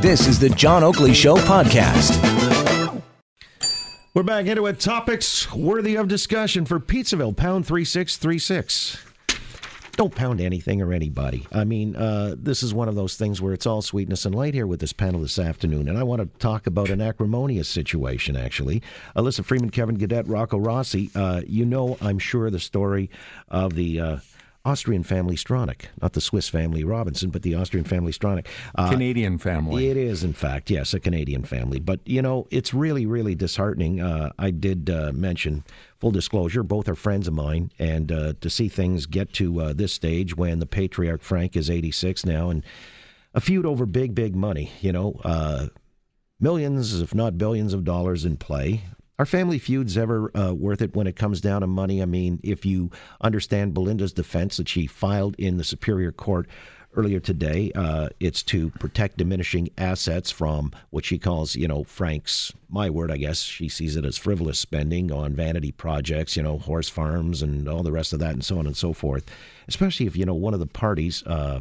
This is the John Oakley Show podcast. We're back into it. Topics worthy of discussion for Pizzaville, pound 3636. Don't pound anything or anybody. I mean, uh, this is one of those things where it's all sweetness and light here with this panel this afternoon. And I want to talk about an acrimonious situation, actually. Elissa Freeman, Kevin Gaudet, Rocco Rossi. Uh, you know, I'm sure, the story of the. Uh, Austrian family Stronach, not the Swiss family Robinson, but the Austrian family Stronach. Uh, Canadian family. It is, in fact, yes, a Canadian family. But, you know, it's really, really disheartening. Uh, I did uh, mention, full disclosure, both are friends of mine. And uh, to see things get to uh, this stage when the patriarch Frank is 86 now and a feud over big, big money, you know, uh, millions, if not billions of dollars in play. Are family feuds ever uh, worth it when it comes down to money? I mean, if you understand Belinda's defense that she filed in the Superior Court earlier today, uh, it's to protect diminishing assets from what she calls, you know, Frank's, my word, I guess, she sees it as frivolous spending on vanity projects, you know, horse farms and all the rest of that and so on and so forth. Especially if, you know, one of the parties. Uh,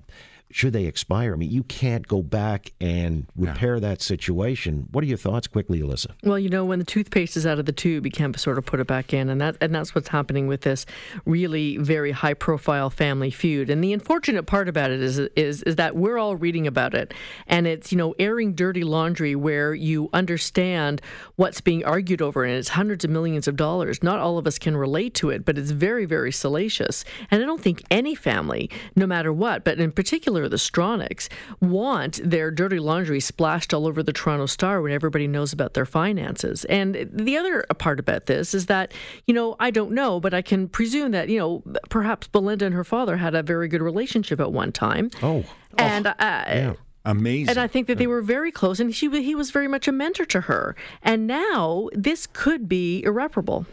should they expire? I mean, you can't go back and repair yeah. that situation. What are your thoughts, quickly, Elissa? Well, you know, when the toothpaste is out of the tube, you can't sort of put it back in, and that and that's what's happening with this really very high-profile family feud. And the unfortunate part about it is is is that we're all reading about it, and it's you know airing dirty laundry where you understand what's being argued over, and it's hundreds of millions of dollars. Not all of us can relate to it, but it's very very salacious. And I don't think any family, no matter what, but in particular particular the Stronachs, want their dirty laundry splashed all over the Toronto Star when everybody knows about their finances. And the other part about this is that, you know, I don't know, but I can presume that, you know, perhaps Belinda and her father had a very good relationship at one time. Oh. And, oh, uh, yeah. Amazing. And I think that they were very close, and she, he was very much a mentor to her. And now this could be irreparable.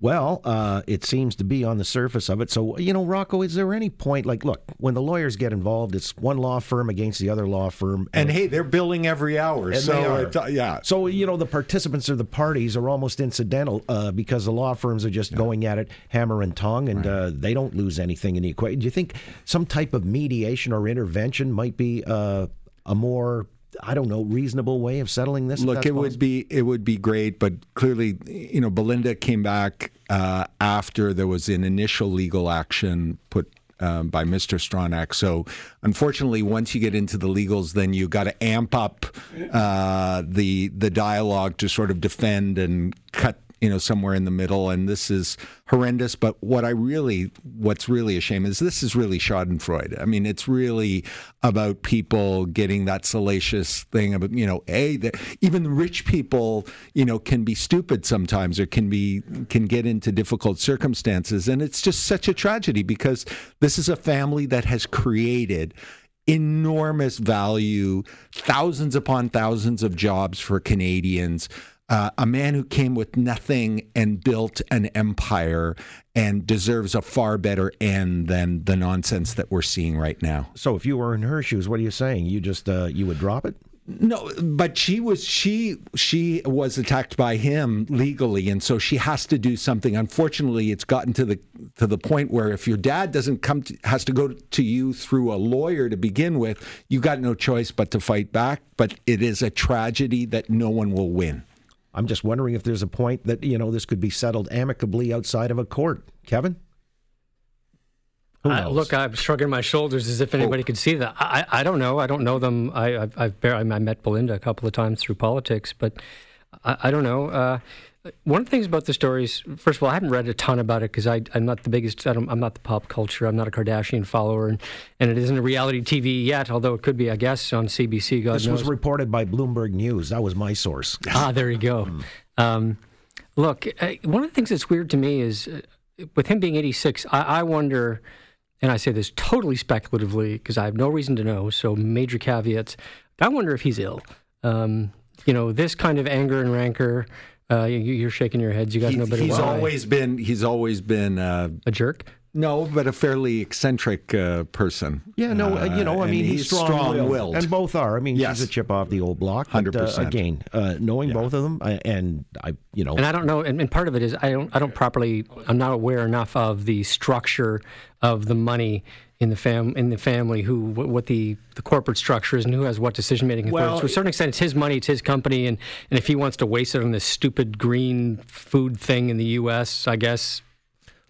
Well, uh, it seems to be on the surface of it. So, you know, Rocco, is there any point, like, look, when the lawyers get involved, it's one law firm against the other law firm. And, and hey, they're billing every hour. so, uh, yeah. So, you know, the participants or the parties are almost incidental uh, because the law firms are just yeah. going at it hammer and tongue and right. Uh, they don't lose anything in the equation. Do you think some type of mediation or intervention might be uh, a more I don't know, reasonable way of settling this? Look, it possible? would be it would be great, but clearly, you know, Belinda came back uh, after there was an initial legal action put um, by Mr. Stronach. So, unfortunately, once you get into the legals, then you got to amp up uh, the the dialogue to sort of defend and cut you know, somewhere in the middle. And this is horrendous. But what I really, what's really a shame is this is really Schadenfreude. I mean, it's really about people getting that salacious thing about, you know, a that even rich people, you know, can be stupid sometimes or can be can get into difficult circumstances, and it's just such a tragedy because this is a family that has created enormous value, thousands upon thousands of jobs for Canadians uh, a man who came with nothing and built an empire and deserves a far better end than the nonsense that we're seeing right now. So, if you were in her shoes, what are you saying? You just uh, you would drop it? No, but she was she she was attacked by him legally, and so she has to do something. Unfortunately, it's gotten to the to the point where if your dad doesn't come to, has to go to you through a lawyer to begin with, you got no choice but to fight back. But it is a tragedy that no one will win. I'm just wondering if there's a point that, you know, this could be settled amicably outside of a court. Kevin? Uh, look, I'm shrugging my shoulders as if anybody oh. could see that. I, I don't know. I don't know them. I, I've, I've I met Belinda a couple of times through politics, but I, I don't know. Uh, one of the things about the stories, first of all, I haven't read a ton about it because I'm not the biggest. I am not the pop culture. I'm not a Kardashian follower, and, and it isn't a reality TV yet. Although it could be, I guess, on CBC. God this knows. was reported by Bloomberg News. That was my source. ah, there you go. Hmm. um, look, uh, one of the things that's weird to me is uh, with him being 86. I, I wonder, and I say this totally speculatively because I have no reason to know. So major caveats. I wonder if he's ill. Um, you know, this kind of anger and rancor. Uh, you, are shaking your heads. You guys he, know better. He's always been. He's always been uh, a jerk. No, but a fairly eccentric uh, person. Yeah, no, uh, you know, I and mean, he's, strong-willed, and both are. I mean, Yes. he's a chip off the old block. but, 100%. Uh, again, uh, knowing both of them, I, and I, you know, And I don't know, and, and part of it is I don't, I don't properly, I'm not aware enough of the structure of the money in the fam, in the family, who, what, what the, the corporate structure is, and who has what decision making authority. Well, to a certain extent, it's his money, it's his company, and, and if he wants to waste it on this stupid green food thing in the U.S., I guess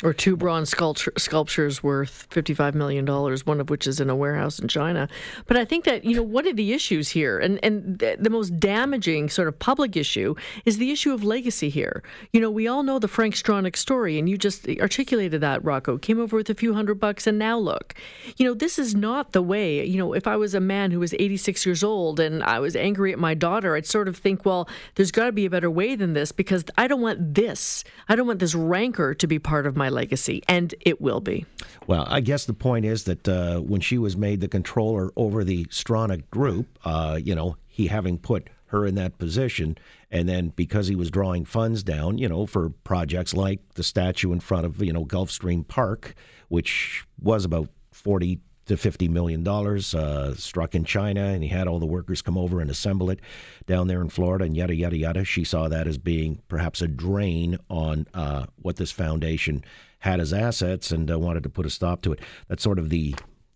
Or two bronze sculpture, sculptures worth $55 million, one of which is in a warehouse in China. But I think that, you know, what are the issues here? And, and the, the most damaging sort of public issue is the issue of legacy here. You know, we all know the Frank Stronach story, and you just articulated that, Rocco. Came over with a few hundred bucks, and now look. You know, this is not the way. You know, if I was a man who was 86 years old and I was angry at my daughter, I'd sort of think, well, there's got to be a better way than this because I don't want this. I don't want this rancor to be part of my legacy, and it will be. Well, I guess the point is that uh, when she was made the controller over the Stronach group, uh, you know, he having put her in that position, and then because he was drawing funds down, you know, for projects like the statue in front of, you know, Gulfstream Park, which was about 40 to 50 million dollars uh, struck in China, and he had all the workers come over and assemble it down there in Florida, and yada yada yada. She saw that as being perhaps a drain on uh, what this foundation had as assets, and uh, wanted to put a stop to it. That's sort of the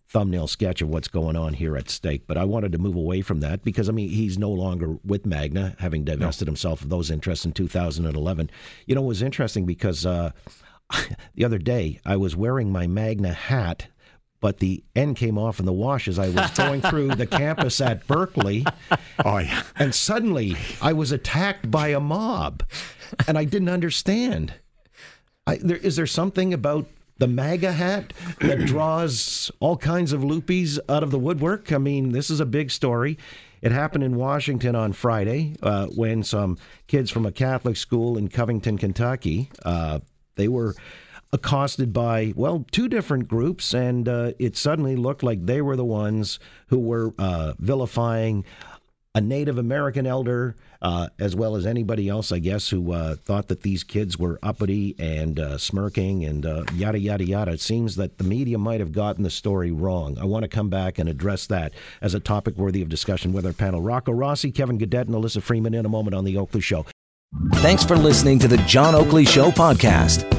thumbnail sketch of what's going on here at stake. But I wanted to move away from that because I mean he's no longer with Magna, having divested himself of those interests in 2011. You know, it was interesting because uh, the other day I was wearing my Magna hat but the end came off in the wash as I was going through the campus at Berkeley. Oh yeah. And suddenly I was attacked by a mob and I didn't understand. I, there, is there something about the MAGA hat that draws all kinds of loopies out of the woodwork? I mean, this is a big story. It happened in Washington on Friday uh, when some kids from a Catholic school in Covington, Kentucky, uh, they were accosted by, well, two different groups, and uh, it suddenly looked like they were the ones who were uh, vilifying a Native American elder, uh, as well as anybody else, I guess, who uh, thought that these kids were uppity and uh, smirking and uh, yada, yada, yada. It seems that the media might have gotten the story wrong. I want to come back and address that as a topic worthy of discussion with our panel. Rocco Rossi, Kevin Gaudet, and Elissa Freeman in a moment on The Oakley Show. Thanks for listening to the John Oakley Show podcast.